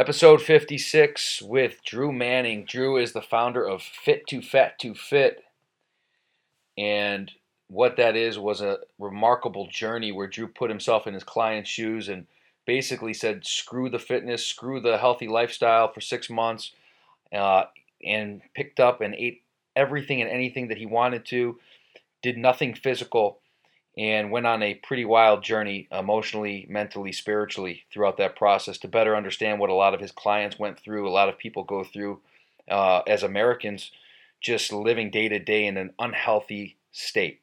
Episode 56 with Drew Manning. Drew is the founder of Fit to Fat to Fit. And what that is was a remarkable journey where Drew put himself in his client's shoes and basically said, screw the fitness, screw the healthy lifestyle for six months, uh, and picked up and ate everything and anything that he wanted to, did nothing physical, and went on a pretty wild journey emotionally, mentally, spiritually throughout that process to better understand what a lot of his clients went through, a lot of people go through uh, as Americans, just living day to day in an unhealthy state.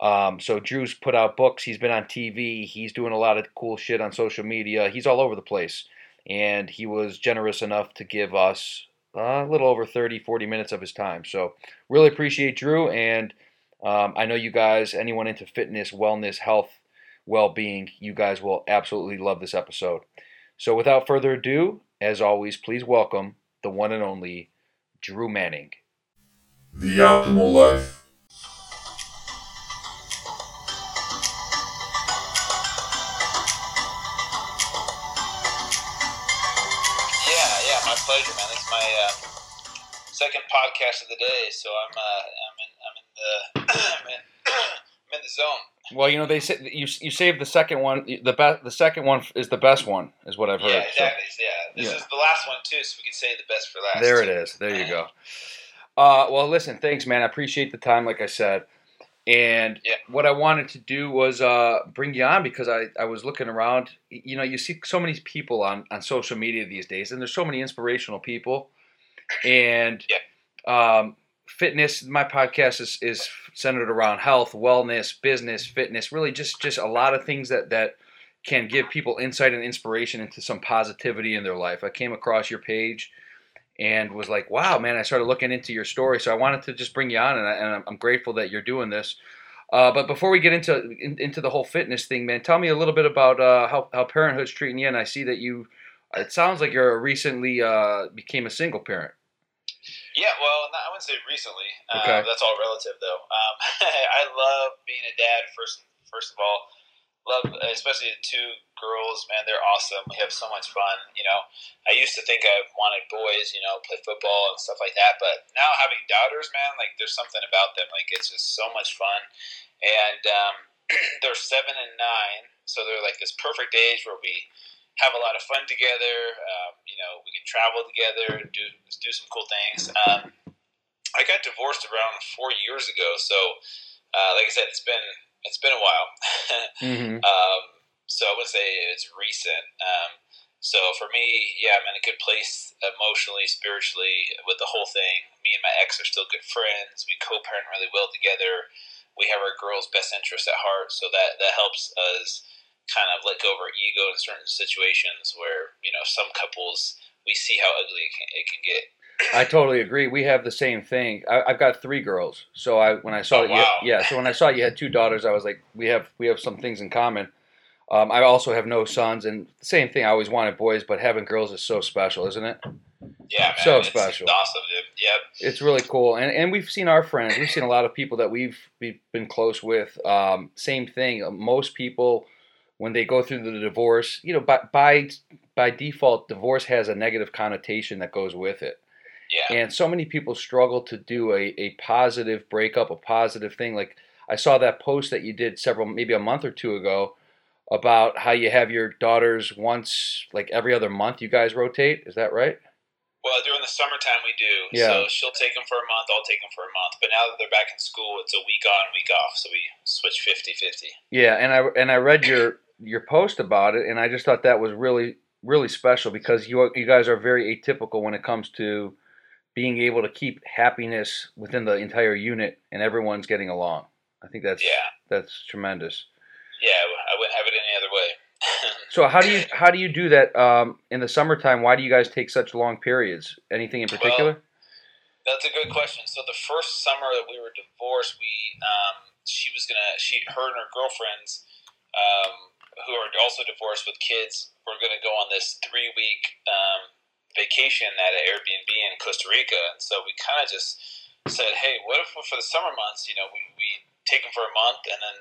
Um, so Drew's put out books. He's been on TV. He's doing a lot of cool shit on social media. He's all over the place. And he was generous enough to give us a little over 30, 40 minutes of his time. So really appreciate Drew. And um, I know you guys, anyone into fitness, wellness, health, well being, you guys will absolutely love this episode. So without further ado, as always, please welcome the one and only Drew Manning. The Optimal Life. Yeah, yeah, my pleasure, man. This is my uh, second podcast of the day, so I'm uh, I'm in I'm in the I'm in, the zone. Well, you know they say you you saved the second one. The best the second one is the best one, is what I've heard. Yeah, So, exactly. Yeah, this yeah. is the last one too, so we can say the best for last. there it too. is. There you go. Uh, well, listen, thanks, man. I appreciate the time, like I said. And Yeah. what I wanted to do was uh, bring you on because I, I was looking around. You know, you see so many people on, on social media these days, and there's so many inspirational people. And um, fitness, my podcast is, is centered around health, wellness, business, fitness, really just, just a lot of things that, that can give people insight and inspiration into some positivity in their life. I came across your page and was like, wow, man, I started looking into your story. So I wanted to just bring you on, and, I, I'm grateful that you're doing this. Uh, but before we get into in, into the whole fitness thing, man, tell me a little bit about uh, how, how parenthood's treating you. And I see that you, it sounds like you're recently uh, became a single parent. Yeah, well, no, I wouldn't say recently. Uh, Okay. That's all relative, though. Um, I love being a dad. First, first of all, love especially the two girls. Man, they're awesome. We have so much fun. You know, I used to think I wanted boys. You know, play football and stuff like that. But now having daughters, man, like there's something about them. Like it's just so much fun. And um, they're seven and nine, so they're like this perfect age where we have a lot of fun together. Um, you know, we can travel together, do do some cool things. Um, I got divorced around four years ago, so uh, like I said, it's been it's been a while. Mm-hmm. um, so I would say it's recent. Um, so for me, yeah, I'm in a good place emotionally, spiritually with the whole thing. Me and my ex are still good friends. We co-parent really well together. We have our girls' best interests at heart, so that that helps us kind of let go of our ego in certain situations where you know some couples we see how ugly it can, it can get. I totally agree. We have the same thing. I, I've got three girls, so I when I saw Oh, you, wow. yeah, so when I saw you had two daughters, I was like, we have we have some things in common. Um, I also have no sons, and same thing. I always wanted boys, but having girls is so special, isn't it? Yeah, man, So special. It's awesome, dude. Yep. It's really cool, and and we've seen our friends. We've seen a lot of people that we've we've been close with. Um, same thing. Most people, when they go through the divorce, you know, by by by default, divorce has a negative connotation that goes with it. Yeah. And so many people struggle to do a, a positive breakup, a positive thing. Like I saw that post that you did several, maybe a month or two ago, about how you have your daughters once, like every other month. You guys rotate. Is that right? Well, during the summertime we do. Yeah. So she'll take them for a month, I'll take them for a month. But now that they're back in school, it's a week on, week off. So we switch 50-50. Yeah, and I and I read your your post about it, and I just thought that was really really special because you you guys are very atypical when it comes to being able to keep happiness within the entire unit, and everyone's getting along. I think that's Yeah. that's tremendous. Yeah, I wouldn't have it any other way. So how do you how do you do that um, in the summertime? Why do you guys take such long periods? Anything in particular? That's a good question. So the first summer that we were divorced, we um, she was gonna she her and her girlfriends, um, who are also divorced with kids, were gonna go on this three week um, vacation at an Airbnb in Costa Rica, and so we kind of just said, hey, what if for the summer months, you know, we, we take them for a month, and then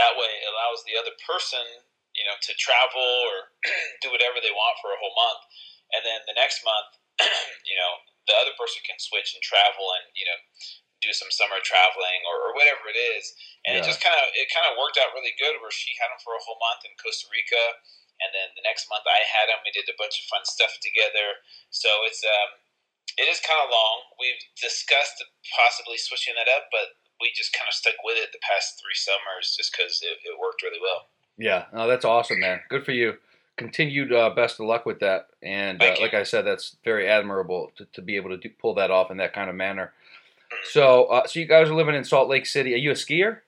that way it allows the other person, you know, to travel or do whatever they want for a whole month. and then the next month, you know, the other person can switch and travel and you know do some summer traveling or, or whatever it is. And Yeah. it just kind of it kind of worked out really good where she had him for a whole month in Costa Rica, and then the next month I had him. We did a bunch of fun stuff together. So it's um it is kind of long. We've discussed possibly switching that up, but we just kind of stuck with it the past three summers just because it, it worked really well. Yeah, no, that's awesome, man. Good for you. Continued uh, best of luck with that. And uh, like I said, that's very admirable to, to be able to do, pull that off in that kind of manner. So, uh, so you guys are living in Salt Lake City. Are you a skier?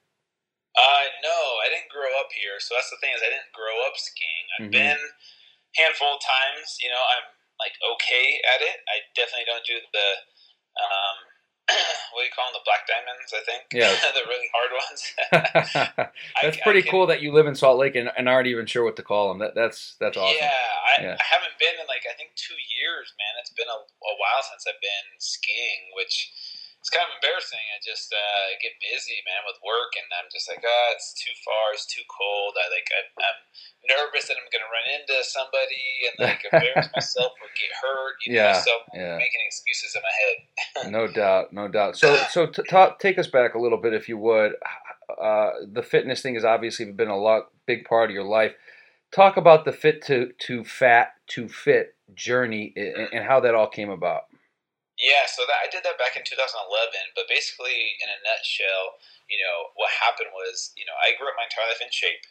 Uh, no, I didn't grow up here, so that's the thing is I didn't grow up skiing. I've Mhm. been handful of times. You know, I'm like okay at it. I definitely don't do the um, what do you call them? The black diamonds, I think. Yeah. the really hard ones. that's I pretty can- cool that you live in Salt Lake and, and aren't even sure what to call them. That, that's that's awesome. Yeah, I, Yeah. I haven't been in like I think two years, man. It's been a, a while since I've been skiing, which it's kind of embarrassing. I just uh, get busy, man, with work, and I'm just like, ah, it's too far, it's too cold. I like, I, I'm nervous that I'm gonna run into somebody and like embarrass myself or get hurt. You Yeah, know, so I'm yeah. making excuses in my head. No doubt, no doubt. So, so t- ta take us back a little bit, if you would. Uh, the fitness thing has obviously been a lot big part of your life. Talk about the fit to to fat to fit journey and, and how that all came about. Yeah, so that I did that back in 2011. But basically, in a nutshell, you know, what happened was, you know, I grew up my entire life in shape.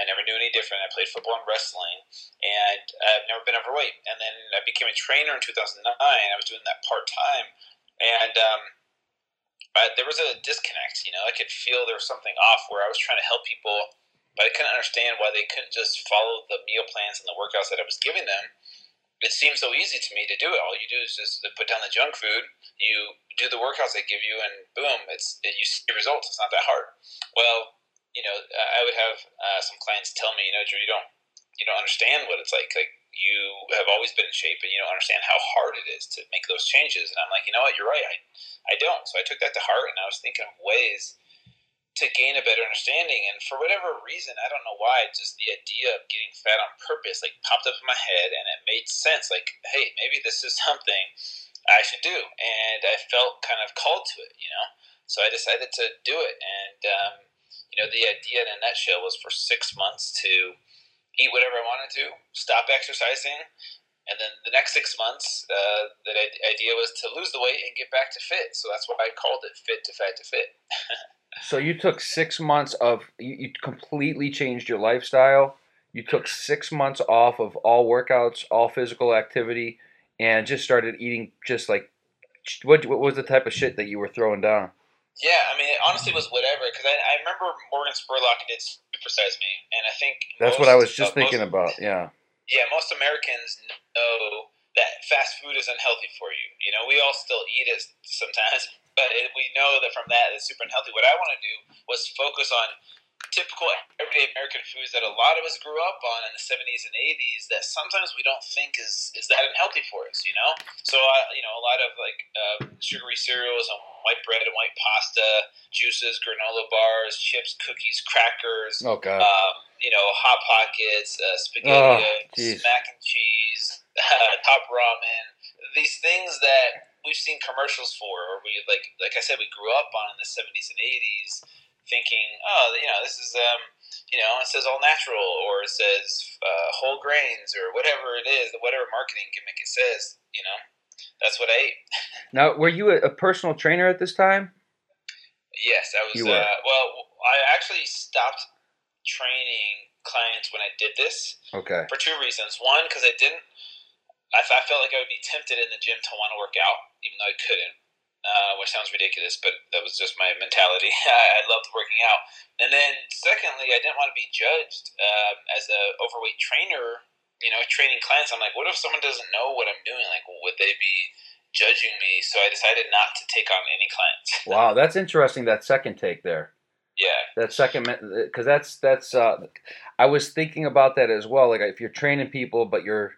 I never knew any different. I played football and wrestling, and I've never been overweight. And then I became a trainer in 2009. I was doing that part time, and um, I, there was a disconnect. You know, I could feel there was something off where I was trying to help people, but I couldn't understand why they couldn't just follow the meal plans and the workouts that I was giving them it seems so easy to me to do it. All you do is just put down the junk food, you do the workouts they give you, and boom, it's it, you see results. It's not that hard. Well, you know, I would have uh, some clients tell me, you know, Drew, you don't you don't understand what it's like. Like you have always been in shape, and you don't understand how hard it is to make those changes. And I'm like, you know what, you're right. I I don't. So I took that to heart, and I was thinking of ways to gain a better understanding. And for whatever reason, I don't know why, just the idea of getting fat on purpose like popped up in my head and it made sense. Like, hey, maybe this is something I should do. And I felt kind of called to it, you know? So I decided to do it. And, um, you know, the idea in a nutshell was for six months to eat whatever I wanted to, stop exercising. And then the next six months, uh, the idea was to lose the weight and get back to fit. So that's why I called it Fit to Fat to Fit. So you took six months of you, you completely changed your lifestyle. You took six months off of all workouts, all physical activity, and just started eating just like what what was the type of shit that you were throwing down? Yeah, I mean, it honestly was whatever. Because I, I remember Morgan Spurlock did Supersize Me, and I think That's most- what I was just uh, thinking most, about. Yeah. Yeah, most Americans know that fast food is unhealthy for you. You know, we all still eat it sometimes, but it, we know that from that it's super unhealthy. What I want to do was focus on typical everyday American foods that a lot of us grew up on in the 70s and 80s that sometimes we don't think is, is that unhealthy for us, you know? So, uh, you know, a lot of like uh, sugary cereals and white bread and white pasta, juices, granola bars, chips, cookies, crackers, Oh god. um, you know, hot pockets, uh, Oh, spaghetti, jeez. mac and cheese, top ramen. These things that we've seen commercials for, or we like, like I said, we grew up on in the seventies and eighties, thinking, oh, you know, this is, um, you know, it says all natural, or it says uh, whole grains, or whatever it is, whatever marketing gimmick it says. You know, that's what I ate. Now, were you a, a personal trainer at this time? Yes, I was. You were. Uh, well, I actually stopped training clients when I did this. Okay. for two reasons. One, because I didn't, I, I felt like I would be tempted in the gym to want to work out, even though I couldn't, uh, which sounds ridiculous, but that was just my mentality. I, loved working out. And then, secondly, I didn't want to be judged um, as an overweight trainer. You know, training clients. I'm like, what if someone doesn't know what I'm doing? Like, would they be judging me? So I decided not to take on any clients. Wow, that's interesting. That second take there. Yeah. That second, because that's that's. Uh, I was thinking about that as well. Like if you're training people, but you're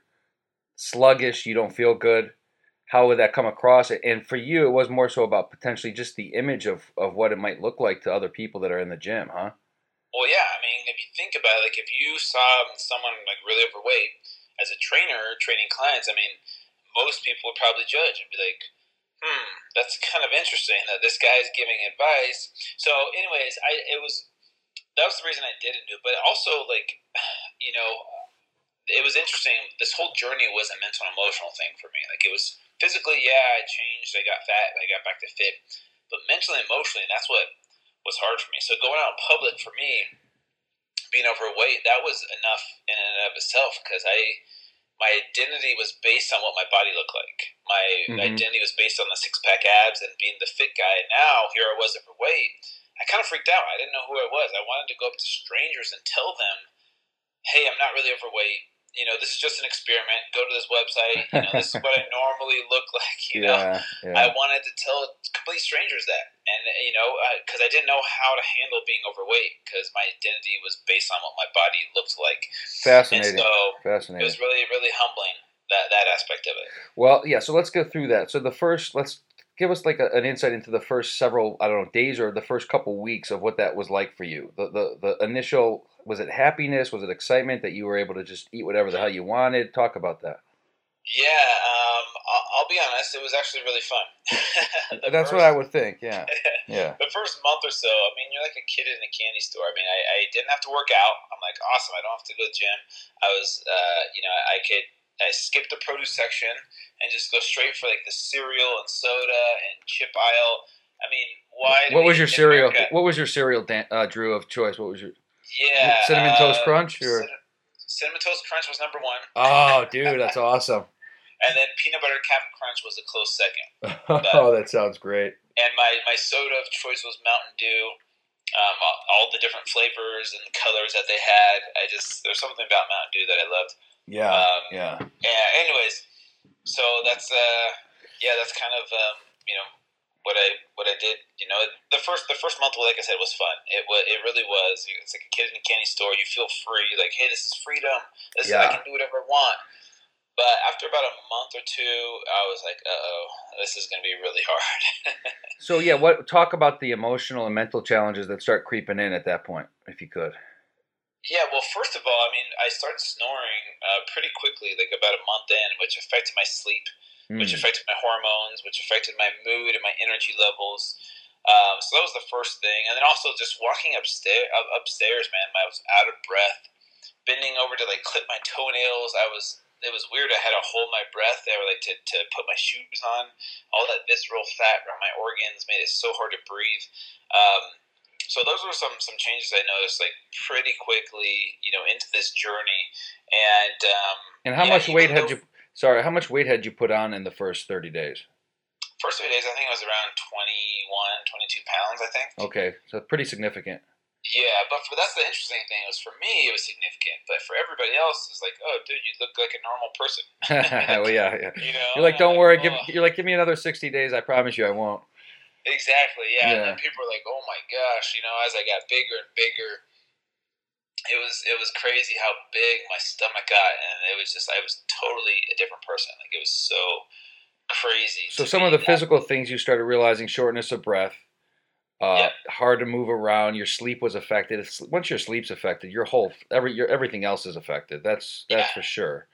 sluggish, you don't feel good. How would that come across? And for you, it was more so about potentially just the image of, of what it might look like to other people that are in the gym, huh? Well, yeah. I mean, if you think about it, like if you saw someone like really overweight, as a trainer training clients, I mean, most people would probably judge and be like, hmm, that's kind of interesting that this guy is giving advice. So, anyways, I it was that was the reason I didn't do it. But also, like, you know, it was interesting. This whole journey was a mental and emotional thing for me. Like, it was physically, yeah, I changed. I got fat. I got back to fit. But mentally, emotionally, that's what was hard for me. So going out in public for me being overweight, that was enough in and of itself because I my identity was based on what my body looked like. My mm-hmm. identity was based on the six pack abs and being the fit guy. Now here I was overweight. I kind of freaked out. I didn't know who I was. I wanted to go up to strangers and tell them, "Hey, I'm not really overweight you know, this is just an experiment. Go to this website. You know, this is what I normally look like. You know, yeah, yeah. I wanted to tell complete strangers that, and you know, because uh, I didn't know how to handle being overweight because my identity was based on what my body looked like. Fascinating. And so Fascinating. It was really, really humbling that that aspect of it. Well, yeah. So let's go through that. So the first, let's give us like a, an insight into the first several, I don't know, days or the first couple weeks of what that was like for you. The the the initial was it happiness? Was it excitement that you were able to just eat whatever the hell you wanted? Talk about that. Yeah, um, I'll, I'll, be honest. It was actually really fun. That's first, what I would think. Yeah, yeah. the first month or so, I mean, you're like a kid in a candy store. I mean, I, I didn't have to work out. I'm like, awesome. I don't have to go to the gym. I was, uh, you know, I could. I skipped the produce section and just go straight for like the cereal and soda and chip aisle. I mean, why? What was your cereal? America? What was your cereal, Dan, uh, Drew of choice? What was your yeah, cinnamon toast uh, crunch or cinnamon toast crunch was number one. Oh, dude, that's awesome. And then peanut butter Captain Crunch was a close second. oh, that sounds great. And my, my soda of choice was Mountain Dew. Um, all the different flavors and colors that they had. I just there's something about Mountain Dew that I loved. Yeah. Um, yeah. Yeah. Anyways, so that's uh yeah that's kind of um, you know what I what I did. You know, the first the first month, like I said, was fun. It was it really was. It's like a kid in a candy store. You feel free. Like, hey, this is freedom. This yeah. is, I can do whatever I want. But after about a month or two, I was like, oh, this is going to be really hard. so yeah, what talk about the emotional and mental challenges that start creeping in at that point, if you could. Yeah, well, first of all, I mean, I started snoring uh, pretty quickly, like about a month in, which affected my sleep mm. which affected my hormones, which affected my mood and my energy levels. Um, so that was the first thing, and then also just walking upstairs, upstairs, man, I was out of breath, bending over to like clip my toenails. I was it was weird. I had to hold my breath there, like to, to put my shoes on. All that visceral fat around my organs made it so hard to breathe. Um, so those were some some changes I noticed like pretty quickly, you know, into this journey. And um, and how yeah, much weight had you Sorry, how much weight had you put on in the first 30 days? First 30 days, I think it was around 21, 22 pounds, I think. Okay, so pretty significant. Yeah, but for that's the interesting thing was for me it was significant, but for everybody else it's like, oh, dude, you look like a normal person. well, yeah, yeah. You know, you're like, don't worry, give, you're like, give me another sixty days. I promise you, I won't. Exactly. Yeah. yeah. And then people were like, oh my gosh, you know, as I got bigger and bigger, it was it was crazy how big my stomach got, and it was just I was totally a different person. Like it was so crazy. So some of the physical things you started realizing: shortness of breath, uh, hard to move around. Your sleep was affected. Once your sleep's affected, your whole every your everything else is affected. That's that's yeah. for sure.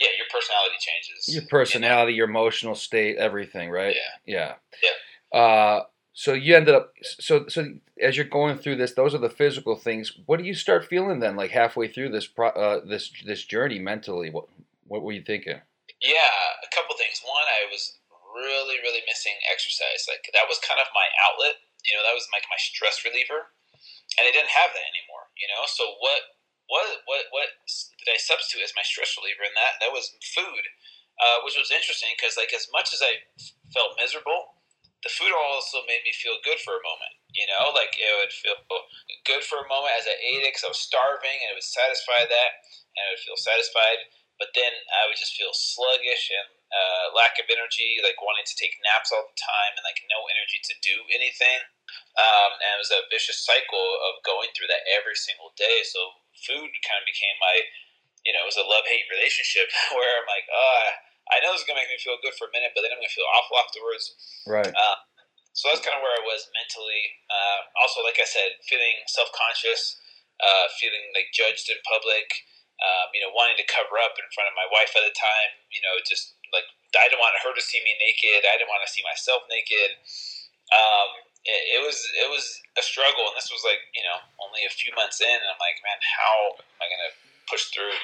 Yeah, your personality changes. Your personality, you know? your emotional state, everything, right? Yeah. Yeah. Yeah. Uh, so you ended up so so as you're going through this those are the physical things. What do you start feeling then like halfway through this pro, uh, this this journey mentally? What what were you thinking? Yeah a couple things. One i was really really missing exercise. Like that was kind of my outlet. You know that was like my stress reliever. And i didn't have that anymore you know? So what what what what did i substitute as my stress reliever and that? That was food uh, which was interesting because like as much as i felt miserable the food also made me feel good for a moment. You know, like it would feel good for a moment as I ate it because I was starving and it would satisfy that, and I would feel satisfied. But then I would just feel sluggish and uh, lack of energy, like wanting to take naps all the time and like no energy to do anything. Um, and it was a vicious cycle of going through that every single day. So food kind of became my, you know, it was a love hate relationship where I'm like, oh, I know this is gonna make me feel good for a minute, but then I'm gonna feel awful afterwards. Right. Uh, so that's kind of where I was mentally. Uh, also, like I said, feeling self conscious, uh, feeling like judged in public, um, you know, wanting to cover up in front of my wife at the time. You know, just like I didn't want her to see me naked. I didn't want to see myself naked. Um, it, it was it was a struggle, and this was like you know only a few months in, and I'm like, man, how am I gonna push through?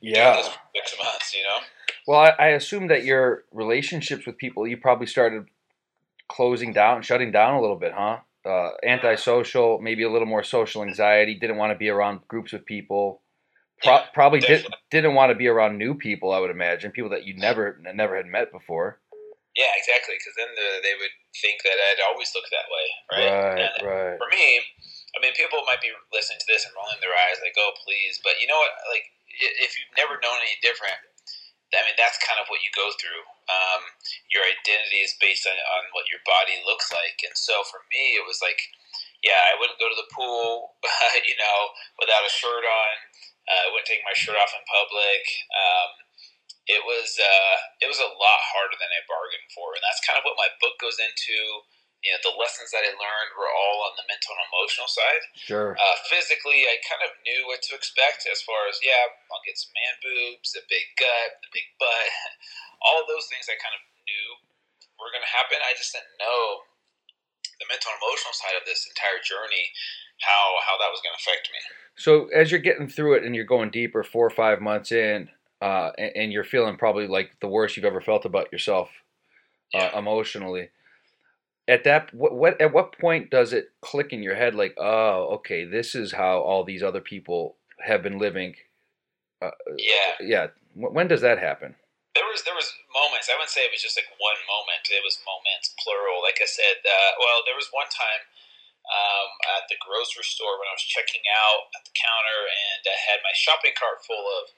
Yeah. Six months, you know. Well, I, I assume that your relationships with people, you probably started closing down, shutting down a little bit, huh? Uh, antisocial, maybe a little more social anxiety. Didn't want to be around groups of people. Pro- Yeah, probably did, didn't want to be around new people. I would imagine people that you never never had met before. Yeah, exactly. Because then the, they would think that I'd always look that way, right? Right, right. for me, I mean, people might be listening to this and rolling their eyes, like, "Oh, please!" But you know what? Like, if you've never known any different, I mean, that's kind of what you go through. Um, your identity is based on, on what your body looks like, and so for me, it was like, yeah, I wouldn't go to the pool, you know, without a shirt on. Uh, I wouldn't take my shirt off in public. Um, it was uh, it was a lot harder than I bargained for, and that's kind of what my book goes into. You know, the lessons that I learned were all on the mental and emotional side. Sure. Uh, physically, I kind of knew what to expect as far as yeah, I'll get some man boobs, a big gut, a big butt, all those things I kind of knew were going to happen. I just didn't know the mental and emotional side of this entire journey, how how that was going to affect me. So as you're getting through it and you're going deeper, four or five months in, uh, and, and you're feeling probably like the worst you've ever felt about yourself uh, Yeah. emotionally. At that, what, what at what point does it click in your head? Like, oh, okay, this is how all these other people have been living. Uh, Yeah. yeah. When does that happen? there was there was moments. I wouldn't say it was just like one moment. It was moments, plural. Like I said, uh, well, there was one time um, at the grocery store when I was checking out at the counter, and I had my shopping cart full of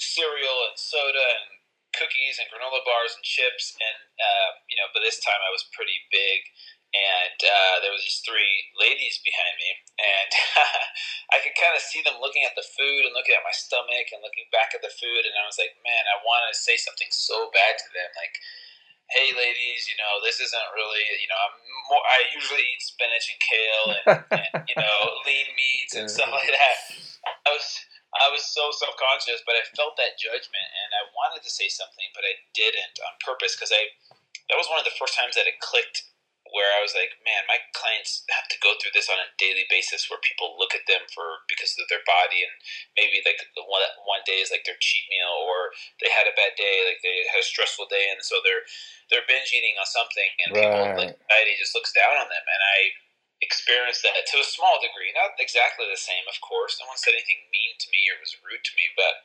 cereal and soda and cookies and granola bars and chips, and uh, you know, but this time I was pretty big. And uh, there was these three ladies behind me, and I could kind of see them looking at the food and looking at my stomach and looking back at the food, and I was like, man, I wanted to say something so bad to them, like, hey, ladies, you know, this isn't really, you know, I'm more, I usually eat spinach and kale and, and you know, lean meats and stuff like that. I was, I was so self conscious, but I felt that judgment, and I wanted to say something, but I didn't on purpose because I, that was one of the first times that it clicked where I was like, man, my clients have to go through this on a daily basis where people look at them for because of their body and maybe like the one one day is like their cheat meal or they had a bad day, like they had a stressful day and so they're they're binge eating on something and people like Right. society just looks down on them and I experienced that to a small degree, not exactly the same, of course. No one said anything mean to me or was rude to me, but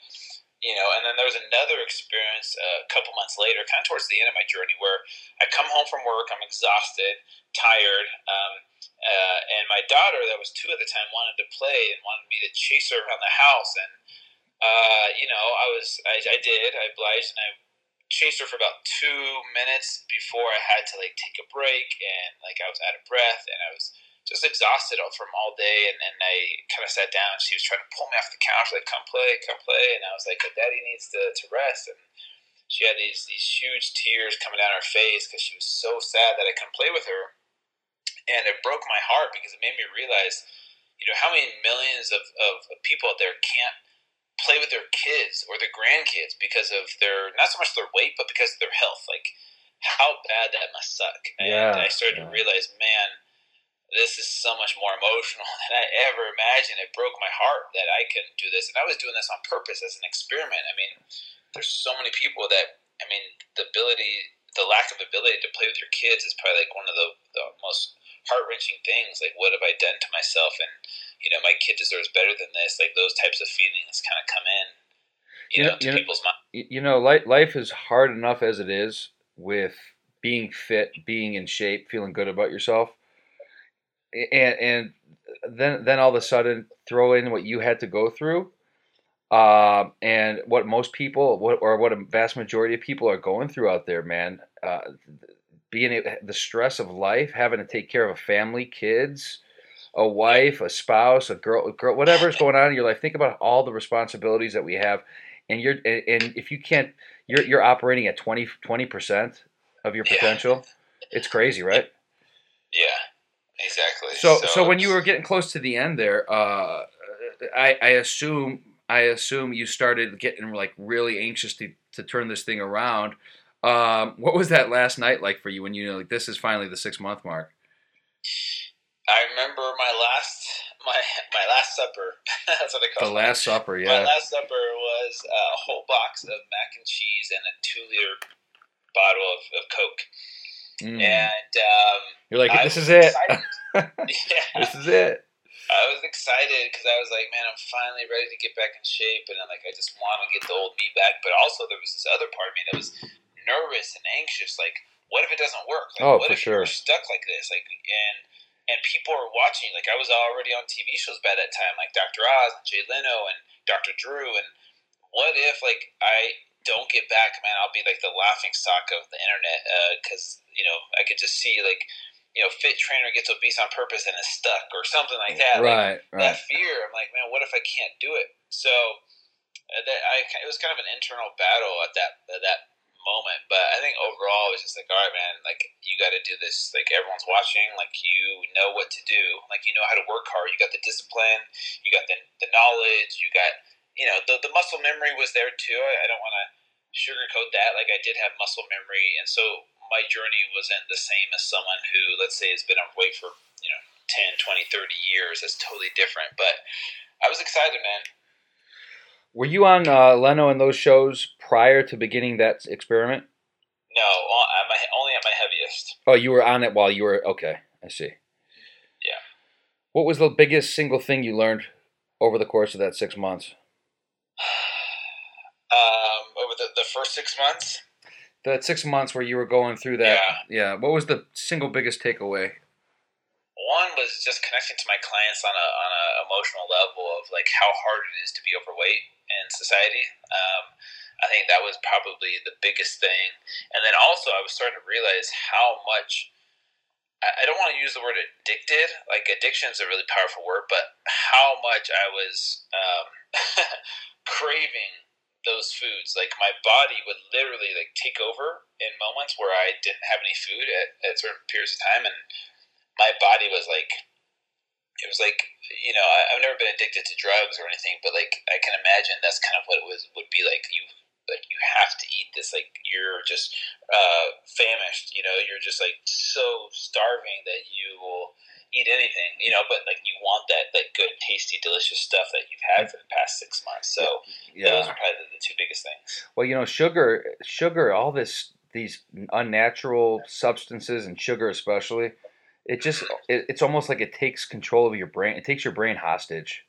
you know, and then there was another experience uh, a couple months later, kind of towards the end of my journey, where I come home from work, I'm exhausted, tired, um, uh, and my daughter, that was two at the time, wanted to play and wanted me to chase her around the house, and uh, you know, I was, I, I did, I obliged, and I chased her for about two minutes before I had to like take a break, and like I was out of breath, and I was just exhausted all- from all day. And, and I kind of sat down. She was trying to pull me off the couch, like, come play, come play. And I was like, daddy needs to, to rest. And she had these, these huge tears coming down her face because she was so sad that I couldn't play with her. And it broke my heart because it made me realize, you know, how many millions of, of, of people out there can't play with their kids or their grandkids because of their, not so much their weight, but because of their health. Like, how bad that must suck. And Yeah, I started yeah. to realize, man, this is so much more emotional than I ever imagined. It broke my heart that I couldn't do this. And I was doing this on purpose as an experiment. I mean, there's so many people that, I mean, the ability, the lack of ability to play with your kids is probably like one of the, the most heart wrenching things. Like, what have I done to myself? And, you know, my kid deserves better than this. Like, those types of feelings kind of come in, You you, know- know, to you know- people's minds. You know, life, life is hard enough as it is with being fit, being in shape, feeling good about yourself. And and then then all of a sudden throw in what you had to go through. Um, and what most people, what or what a vast majority of people are going through out there, man, uh, being the stress of life, having to take care of a family, kids, a wife, a spouse, a girl, a girl, whatever's going on in your life. Think about all the responsibilities that we have, and you're and, if you can't, you're you're operating at 20 percent of your Yeah. potential. It's crazy, right? Yeah, exactly. So, so when you were getting close to the end there, uh, I, I assume I assume you started getting like really anxious to, to turn this thing around. Um, what was that last night like for you when you know like this is finally the six month mark? I remember my last my my last supper. That's what I call it. The it. Last Supper, Yeah, My last supper was a whole box of mac and cheese and a two liter bottle of, of Coke. Mm. And um, You're like, this is it. yeah, this is it. I was excited because I was like, man, I'm finally ready to get back in shape, and I'm like, I just want to get the old me back. But also, there was this other part of me that was nervous and anxious. Like, what if it doesn't work? Like, Oh, what for if sure. you're stuck like this? Like, and and people are watching. Like, I was already on TV shows by that time, like Dr. Oz and Jay Leno and Dr. Drew. And what if like I don't get back, man? I'll be like the laughing stock of the internet because you know I could just see like you know fit trainer gets obese on purpose and is stuck or something like that. Like, Right, right. that fear. I'm like, man, what if I can't do it? So uh, that I it was kind of an internal battle at that at that moment. But I think overall, it was just like, all right, man, like you got to do this. Like everyone's watching. Like you know what to do. Like you know how to work hard. You got the discipline. You got the the knowledge. You got you know the the muscle memory was there too. I, I don't want to sugarcoat that. Like I did have muscle memory, and so my journey wasn't the same as someone who, let's say, has been overweight for you know 10, 20, 30 years. That's totally different. But I was excited, man. Were you on uh, Leno and those shows prior to beginning that experiment? No, my, only at my heaviest. Oh, you were on it while you were okay. I see. Yeah. What was the biggest single thing you learned over the course of that six months? Um, over the, the first six months, That six months where you were going through that. Yeah. Yeah. What was the single biggest takeaway? one was just connecting to my clients on a on a emotional level of like how hard it is to be overweight in society. Um, I think that was probably the biggest thing, and then also I was starting to realize how much. I I don't want to use the word addicted. Like addiction is a really powerful word, but how much I was um, craving those foods. Like my body would literally like take over in moments where I didn't have any food at, at certain periods of time, and my body was like it was like you know I, I've never been addicted to drugs or anything, but like I can imagine that's kind of what it was would be like. You like you have to eat this. Like you're just uh, famished. You know, you're just like so starving that you will eat anything. You know, but like you want that that good, tasty, delicious stuff that you've had for the past six months. So yeah. those are probably the, the two biggest things. Well, you know, sugar, sugar, all this, these unnatural substances and sugar especially, it just, it, it's almost like it takes control of your brain. It takes your brain hostage.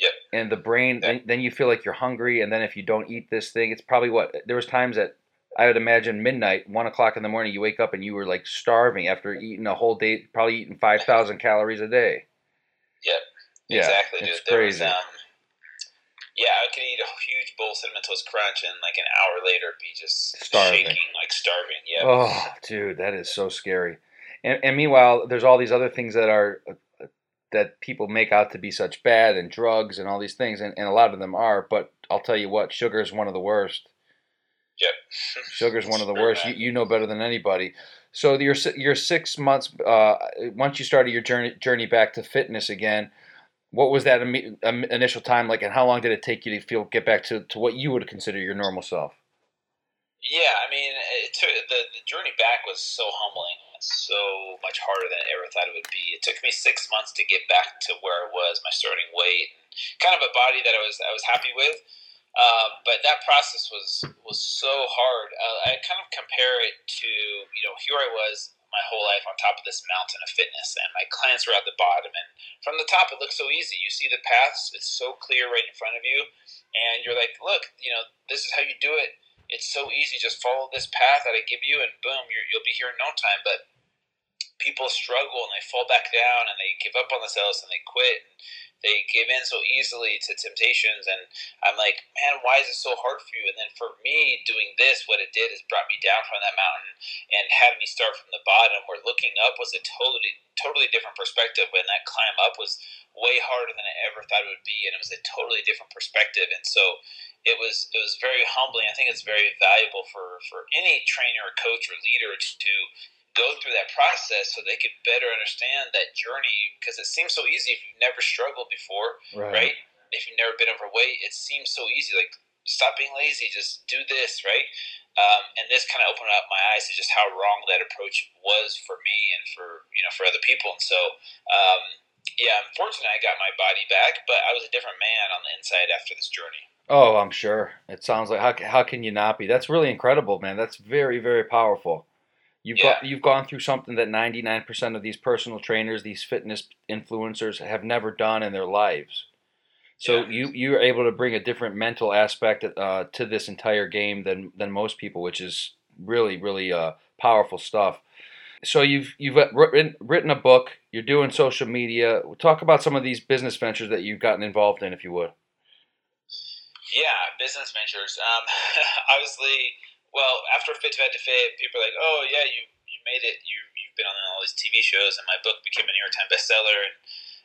Yep. And the brain, then, then you feel like you're hungry, and then if you don't eat this thing, it's probably what there was times that I would imagine midnight, one o'clock in the morning, you wake up and you were like starving after eating a whole day, probably eating five thousand calories a day. Yep. Yeah, exactly, it's. There was, crazy. um, yeah, I could eat a huge bowl of cinnamon toast crunch, and like an hour later, be just Starving. shaking, like starving. Yeah. Oh, dude, that is so scary. And, and meanwhile, there's all these other things that are uh, that people make out to be such bad, and drugs and all these things, and, and a lot of them are. But I'll tell you what, sugar is one of the worst. Yep. Sugar is one of the worst. You, you know better than anybody. So your your six months, uh, once you started your journey journey back to fitness again, what was that imme- um, initial time like, and how long did it take you to feel get back to, to what you would consider your normal self? Yeah, I mean, it took, the the journey back was so humbling, so much harder than I ever thought it would be. It took me six months to get back to where I was, my starting weight, and kind of a body that I was I was happy with. Uh, but that process was was so hard. Uh, I kind of compare it to you know here I was my whole life on top of this mountain of fitness, and my clients were at the bottom. And from the top, it looks so easy. You see the paths; it's so clear right in front of you, and you're like, look, you know, this is how you do it it's so easy. Just follow this path that I give you, and boom, you're, you'll be here in no time. But people struggle and they fall back down and they give up on themselves and they quit and they give in so easily to temptations. And I'm like, man, why is it so hard for you? And then for me, doing this, what it did is brought me down from that mountain and had me start from the bottom. Where looking up was a totally, totally different perspective. When that climb up was way harder than I ever thought it would be, and it was a totally different perspective. And so it was it was very humbling. I think it's very valuable for for any trainer or coach or leader to, go through that process so they could better understand that journey because it seems so easy if you've never struggled before, right? if you've never been overweight, it seems so easy. Like stop being lazy, just do this, right? Um, and this kind of opened up my eyes to just how wrong that approach was for me and for you know for other people. And so, um, yeah, unfortunately, I got my body back, but I was a different man on the inside after this journey. Oh, I'm sure. It sounds like how how can you not be? That's really incredible, man. That's very very powerful. You've Yeah. got you've gone through something that 99% of these personal trainers, these fitness influencers have never done in their lives. So Yeah. you you're able to bring a different mental aspect uh, to this entire game than than most people, which is really really uh, powerful stuff. So you've you've written written a book. You're doing social media. Talk about some of these business ventures that you've gotten involved in, if you would. Yeah, business ventures. Um, obviously, well, after Fit to Fat to Fit, people are like, "Oh yeah, you you made it. You you've been on all these TV shows, and my book became a New York Times bestseller." And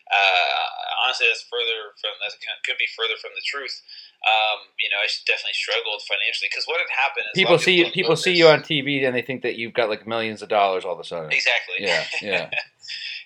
uh, honestly, that's further from that could be further from the truth. Um, you know, I definitely struggled financially because what had happened is People see you, people see you on TV and they think that you've got like millions of dollars all of a sudden. Exactly. Yeah, yeah.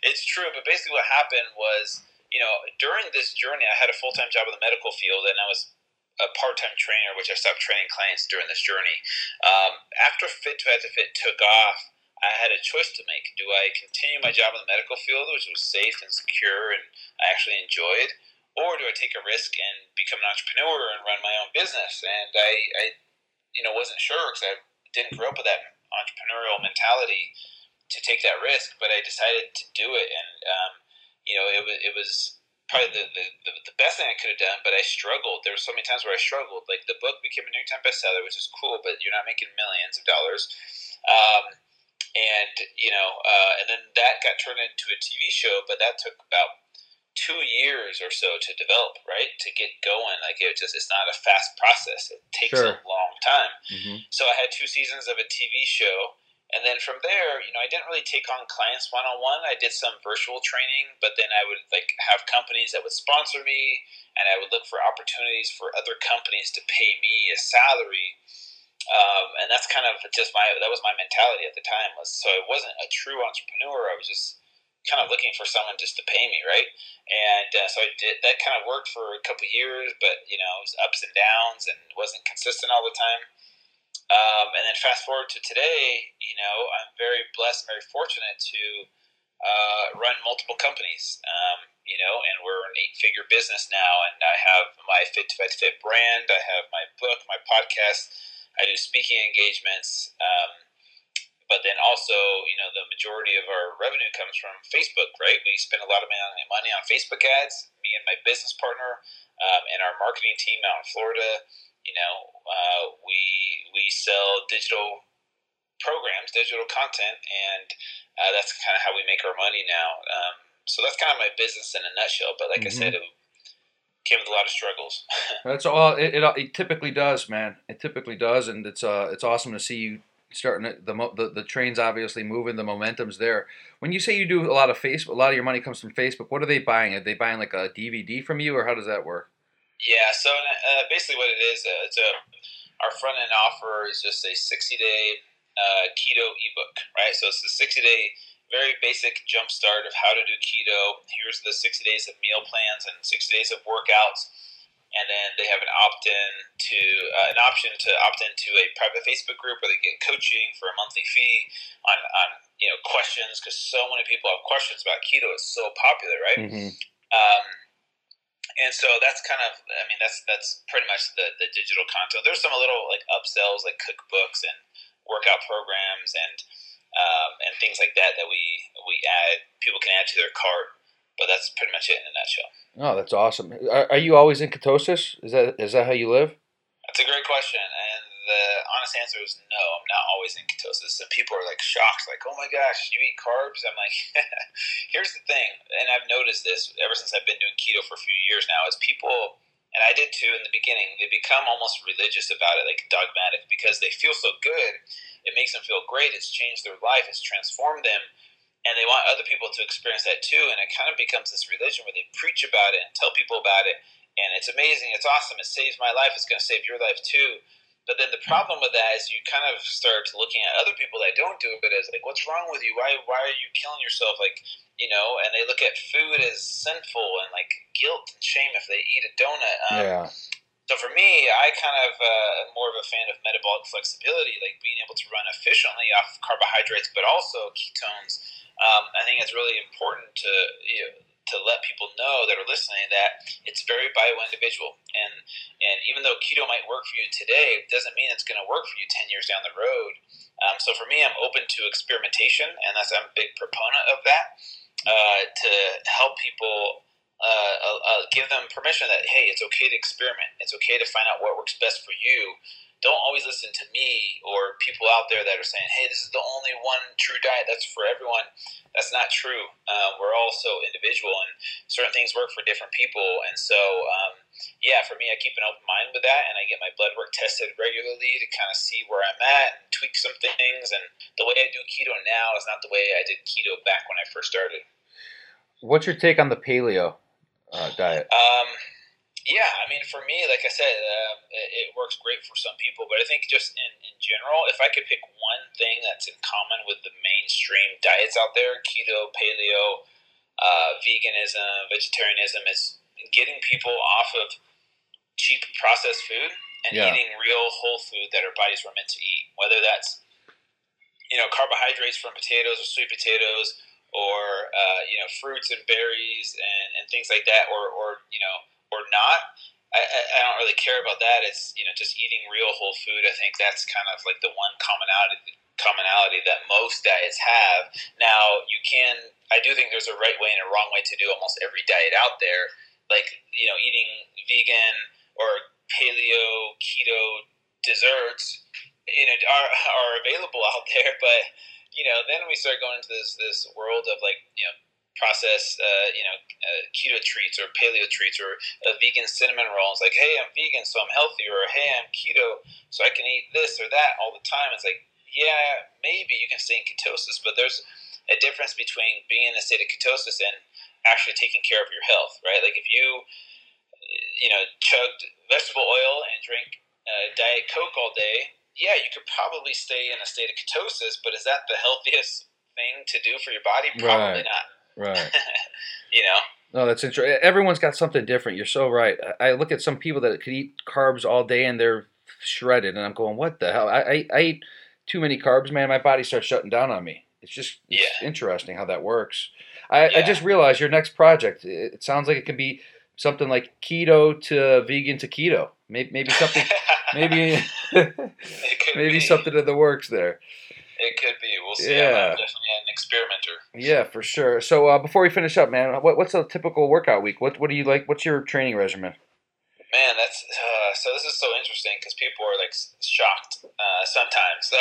it's true, but basically what happened was, you know, during this journey, I had a full time job in the medical field, and I was a part time trainer, which I stopped training clients during this journey. Um, after Fit to to Fit took off, I had a choice to make. Do I continue my job in the medical field, which was safe and secure and I actually enjoyed, or do I take a risk and become an entrepreneur and run my own business? And I, I you know, wasn't sure because I didn't grow up with that entrepreneurial mentality to take that risk, but I decided to do it, and um, you know, it was it was probably the, the, the, best thing I could have done, but I struggled. There were so many times where I struggled. Like the book became a New York Times bestseller, which is cool, but you're not making millions of dollars. Um, and you know, uh, and then that got turned into a TV show, but that took about two years or so to develop, right? To get going. Like it just it's not a fast process. It takes Sure. a long time. hmm So I had two seasons of a TV show. And then from there, you know, I didn't really take on clients one on one. I did some virtual training, but then I would like have companies that would sponsor me, and I would look for opportunities for other companies to pay me a salary. Um, and that's kind of just my that was my mentality at the time was so I wasn't a true entrepreneur. I was just kind of looking for someone just to pay me, right? And uh, so I did that. Kind of worked for a couple years, but you know, it was ups and downs and wasn't consistent all the time. Um, and then fast forward to today, you know, I'm very blessed, very fortunate to uh, run multiple companies. Um, you know, and we're an eight-figure business now, and I have my Fit to Fit to Fit brand. I have my book, my podcast. I do speaking engagements. Um, but then also, you know, the majority of our revenue comes from Facebook, right? We spend a lot of money on Facebook ads. Me and my business partner um, and our marketing team out in Florida. You know, uh, we we sell digital programs, digital content, and uh, that's kind of how we make our money now. Um, so that's kind of my business in a nutshell. But like I said, it came with a lot of struggles. That's all. It, it, it typically does, man. It typically does, and it's uh it's awesome to see you starting to, the, the the trains obviously moving. The momentum's there. When you say you do a lot of Facebook, a lot of your money comes from Facebook. What are they buying? Are they buying like a DVD from you, or how does that work? Yeah, so uh, basically what it is, uh, it's a our front end offer is just a 60 day uh, keto ebook, right? So it's a 60 day very basic jump start of how to do keto. Here's the 60 days of meal plans and 60 days of workouts. And then they have an opt in to uh, an option to opt into a private Facebook group where they get coaching for a monthly fee on, on you know questions because so many people have questions about keto. It's so popular, right? Mm-hmm. Um, and so that's kind of, I mean, that's that's pretty much the, the digital content. There's some little like upsells, like cookbooks and workout programs and um, and things like that that we we add. People can add to their cart, but that's pretty much it in a nutshell. Oh, that's awesome. Are, are you always in ketosis? Is that is that how you live? That's a great question, and the honest answer is no. I'm not always in ketosis, and people are like shocked, like, "Oh my gosh, you eat carbs?" I'm like, here's the thing, and I've noticed this ever since I've been doing keto for a few years now. Is people, and I did too in the beginning, they become almost religious about it, like dogmatic, because they feel so good. It makes them feel great. It's changed their life. It's transformed them. And they want other people to experience that too. And it kind of becomes this religion where they preach about it and tell people about it. And it's amazing. It's awesome. It saves my life. It's going to save your life too. But then the problem with that is you kind of start looking at other people that don't do it as like, what's wrong with you? Why why are you killing yourself? Like, you know, and they look at food as sinful and like guilt and shame if they eat a donut. Um, yeah. So for me, I kind of uh, am more of a fan of metabolic flexibility, like being able to run efficiently off carbohydrates, but also ketones. Um, I think it's really important to you know, to let people know that are listening that it's very bio individual, and and even though keto might work for you today, it doesn't mean it's going to work for you ten years down the road. Um, so for me, I'm open to experimentation, and that's I'm a big proponent of that uh, to help people uh, uh, uh, give them permission that hey, it's okay to experiment. It's okay to find out what works best for you. Don't always listen to me or people out there that are saying, "Hey, this is the only one true diet that's for everyone." That's not true. Uh, we're all so individual, and certain things work for different people. And so, um, yeah, for me, I keep an open mind with that, and I get my blood work tested regularly to kind of see where I'm at and tweak some things. And the way I do keto now is not the way I did keto back when I first started. What's your take on the paleo? uh, diet? Um, yeah, I mean, for me, like I said, uh, it, it, works great for some people, but I think just in, in general, if I could pick one thing that's in common with the mainstream diets out there keto, paleo, uh, veganism, vegetarianism is getting people off of cheap processed food and yeah. eating real whole food that our bodies were meant to eat, whether that's you know carbohydrates from potatoes or sweet potatoes or uh, you know fruits and berries and, and things like that, or or you know or not. I, I don't really care about that. It's you know just eating real whole food. I think that's kind of like the one commonality commonality that most diets have. Now you can I do think there's a right way and a wrong way to do almost every diet out there. Like you know eating vegan or paleo keto desserts you know are are available out there, but you know, then we start going into this this world of like you know process, uh, you know, uh, keto treats or paleo treats or a vegan cinnamon roll. It's like, hey, I'm vegan, so I'm healthy, or hey, I'm keto, so I can eat this or that all the time. It's like, yeah, maybe you can stay in ketosis, but there's a difference between being in a state of ketosis and actually taking care of your health, right? Like if you, you know, chugged vegetable oil and drink uh, diet coke all day yeah, you could probably stay in a state of ketosis, but is that the healthiest thing to do for your body? Probably right. not. Right. you know. No, that's interesting. Everyone's got something different. You're so right. I look at some people that could eat carbs all day and they're shredded, and I'm going, "What the hell?" I, I, I eat too many carbs, man. My body starts shutting down on me. It's just it's yeah. interesting how that works. I, Yeah. I just realized your next project. It it sounds like it could be something like keto to vegan to keto. Maybe, maybe something. maybe maybe be. something in the works there. It could be. We'll see. Yeah. I'm definitely an experimenter. Yeah, for sure. So uh, before we finish up, man, what, what's a typical workout week? What what do you like? What's your training regimen? Man, that's uh, so. This is so interesting because people are like shocked uh, sometimes. So,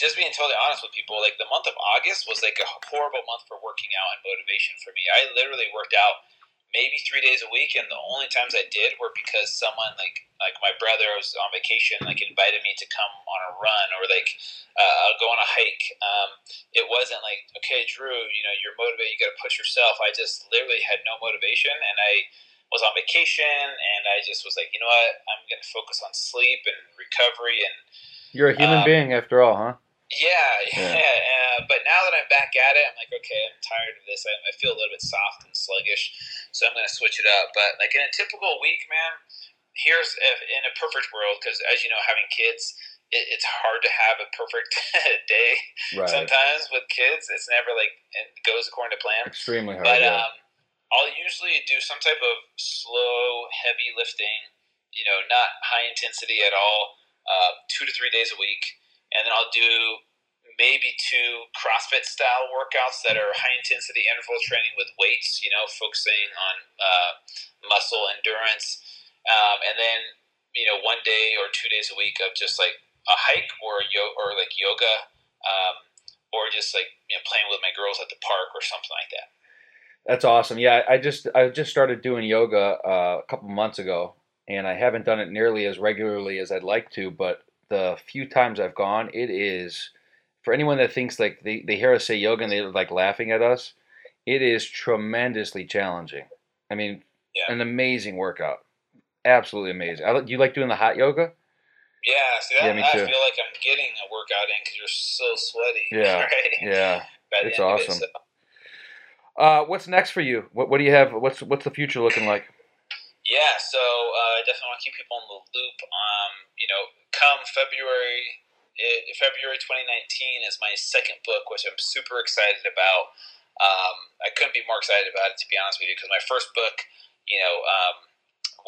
just being totally honest with people, like the month of August was like a horrible month for working out and motivation for me. I literally worked out maybe three days a week, and the only times I did were because someone like like my brother was on vacation, like invited me to come on a run or like uh, go on a hike. Um, it wasn't like okay, Drew, you know you're motivated, you got to push yourself. I just literally had no motivation, and I was on vacation, and I just was like, you know what, I'm gonna focus on sleep and recovery and You're a human Um, being after all, huh? Yeah, Yeah. yeah. Uh, but now that I'm back at it, I'm like, okay, I'm tired of this. I, I feel a little bit soft and sluggish, so I'm going to switch it up. But like in a typical week, man, here's if, in a perfect world, because as you know, having kids, it, it's hard to have a perfect day. Right. Sometimes with kids, it's never like it goes according to plan. Extremely hard. But yeah. um, I'll usually do some type of slow, heavy lifting. You know, not high intensity at all. Uh, two to three days a week, and then I'll do maybe two CrossFit style workouts that are high intensity interval training with weights. You know, focusing on uh, muscle endurance, um, and then you know one day or two days a week of just like a hike or yo- or like yoga. Um, or just like you know, playing with my girls at the park or something like that. That's awesome. Yeah, I just I just started doing yoga uh, a couple months ago, and I haven't done it nearly as regularly as I'd like to. But the few times I've gone, it is for anyone that thinks like they, they hear us say yoga and they're like laughing at us. It is tremendously challenging. I mean, Yeah. an amazing workout. Absolutely amazing. I, you like doing the hot yoga? Yeah, see that Yeah, me I too. feel like I'm getting a workout in because you're so sweaty. Yeah, right? Yeah. It's of it, awesome. so- Uh, what's next for you? What What do you have? What's What's the future looking like? Yeah, so uh, I definitely want to keep people in the loop. Um, you know, come February, i February 2019 is my second book, which I'm super excited about. Um, I couldn't be more excited about it, to be honest with you, because my first book, you know, um,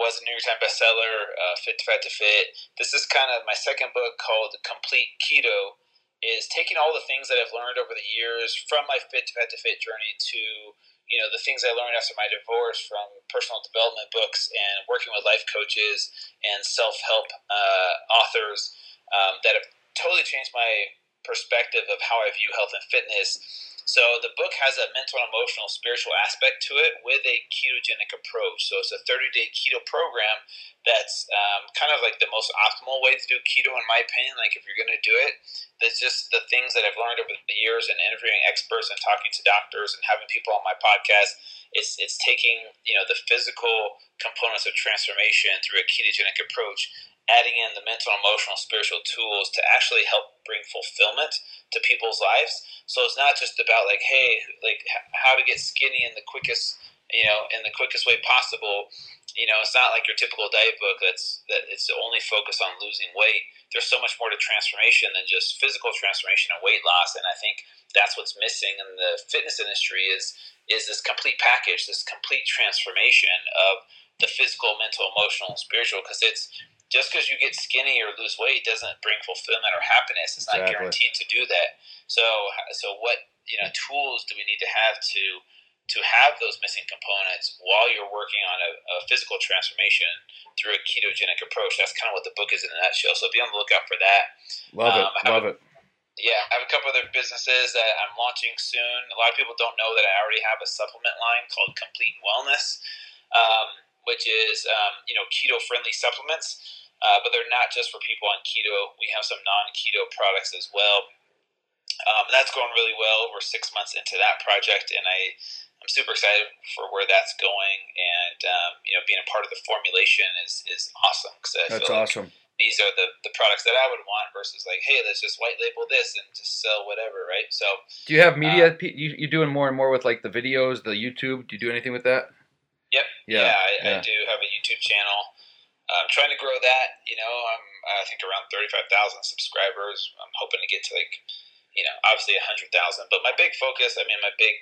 was a New York Times bestseller, uh, Fit to Fat to Fit. This is kind of my second book called Complete Keto, is taking all the things that I've learned over the years from my Fit to Fat to Fit journey to you know the things I learned after my divorce from personal development books and working with life coaches and self help uh, authors um, that have totally changed my perspective of how I view health and fitness. So the book has a mental, emotional, spiritual aspect to it with a ketogenic approach. So it's a 30 day keto program that's um, kind of like the most optimal way to do keto, in my opinion. Like if you're going to do it, that's just the things that I've learned over the years and interviewing experts and talking to doctors and having people on my podcast. It's it's taking you know the physical components of transformation through a ketogenic approach, adding in the mental, emotional, spiritual tools to actually help bring fulfillment to people's lives. So it's not just about like hey like how to get skinny in the quickest you know in the quickest way possible. You know, it's not like your typical diet book that's that it's only focused on losing weight there's so much more to transformation than just physical transformation and weight loss and i think that's what's missing in the fitness industry is is this complete package this complete transformation of the physical mental emotional and spiritual because it's just because you get skinny or lose weight doesn't bring fulfillment or happiness it's not guaranteed to do that so so what you know tools do we need to have to to have those missing components while you're working on a, a physical transformation through a ketogenic approach. That's kind of what the book is in a nutshell. So be on the lookout for that. Love it. Um, I Love it. Yeah, I have a couple other businesses that I'm launching soon. A lot of people don't know that I already have a supplement line called Complete Wellness, um, which is um, you know keto friendly supplements, uh, but they're not just for people on keto. We have some non keto products as well. Um, that's going really well. We're six months into that project, and I I'm super excited for where that's going. And um, you know, being a part of the formulation is is awesome because I That's like awesome. these are the, the products that I would want versus like, hey, let's just white label this and just sell whatever, right? So Do you have media? pe- you you doing more and more with like the videos, the YouTube? Do you do anything with that? Yep. Yeah. I, yeah. I do have a YouTube channel. I'm trying to grow that. You know, I'm I think around thirty five thousand subscribers. I'm hoping to get to like, you know, obviously hundred thousand. But my big focus, I mean, my big,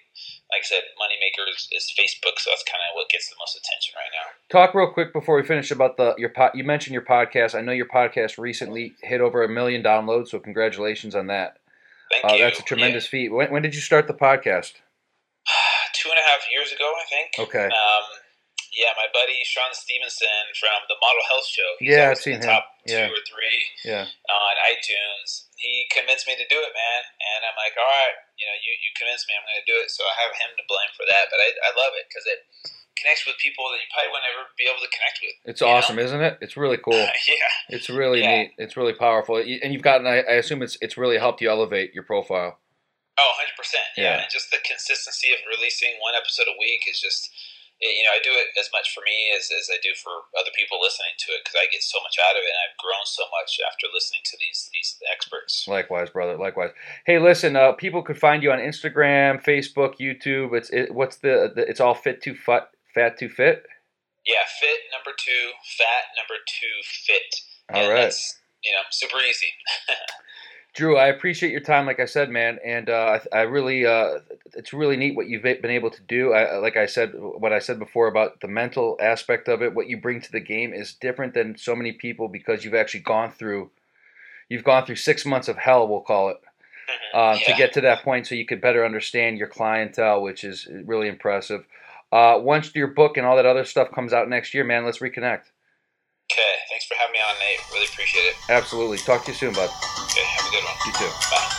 like I said, money maker is, is Facebook. So that's kind of what gets the most attention right now. Talk real quick before we finish about the your pod. You mentioned your podcast. I know your podcast recently hit over a million downloads, so congratulations on that. Thank Uh, you. that's a tremendous feat. When, when did you start the podcast? Two and a half years ago, I think. Okay. Um, yeah, my buddy Shawn Stevenson from the Model Health Show. He's Yeah, I've seen in the him. top Yeah. two or three Yeah. on iTunes. He convinced me to do it, man. And I'm like, all right, you know, you, you convinced me, I'm going to do it. So I have him to blame for that. But I, I love it because it connects with people that you probably would never be able to connect with. It's You know? awesome, isn't it? It's really cool. yeah. It's really Yeah. neat. It's really powerful. And you've gotten. I, I assume it's it's really helped you elevate your profile. Oh, 100%. Yeah. Yeah. And just the consistency of releasing one episode a week is just, you know, I do it as much for me as, as I do for other people listening to it because I get so much out of it and I've grown so much after listening to these, these experts. Likewise, brother. Likewise. Hey, listen. Uh, people could find you on Instagram, Facebook, YouTube. It's it, what's the, the it's all fit to fat fat to fit. Yeah, fit number two, fat number two, fit. All And right. You know, super easy. Drew, I appreciate your time, like I said, man, and uh, I, I really, uh, it's really neat what you've been able to do. I, like I said, what I said before about the mental aspect of it, what you bring to the game is different than so many people because you've actually gone through, you've gone through six months of hell, we'll call it, um, to get to that point, so you could better understand your clientele, which is really impressive. Uh, once your book and all that other stuff comes out next year, man, let's reconnect. Okay, thanks for having me on, Nate. Really appreciate it. Absolutely. Talk to you soon, bud. Okay, have a good one. You too. Bye.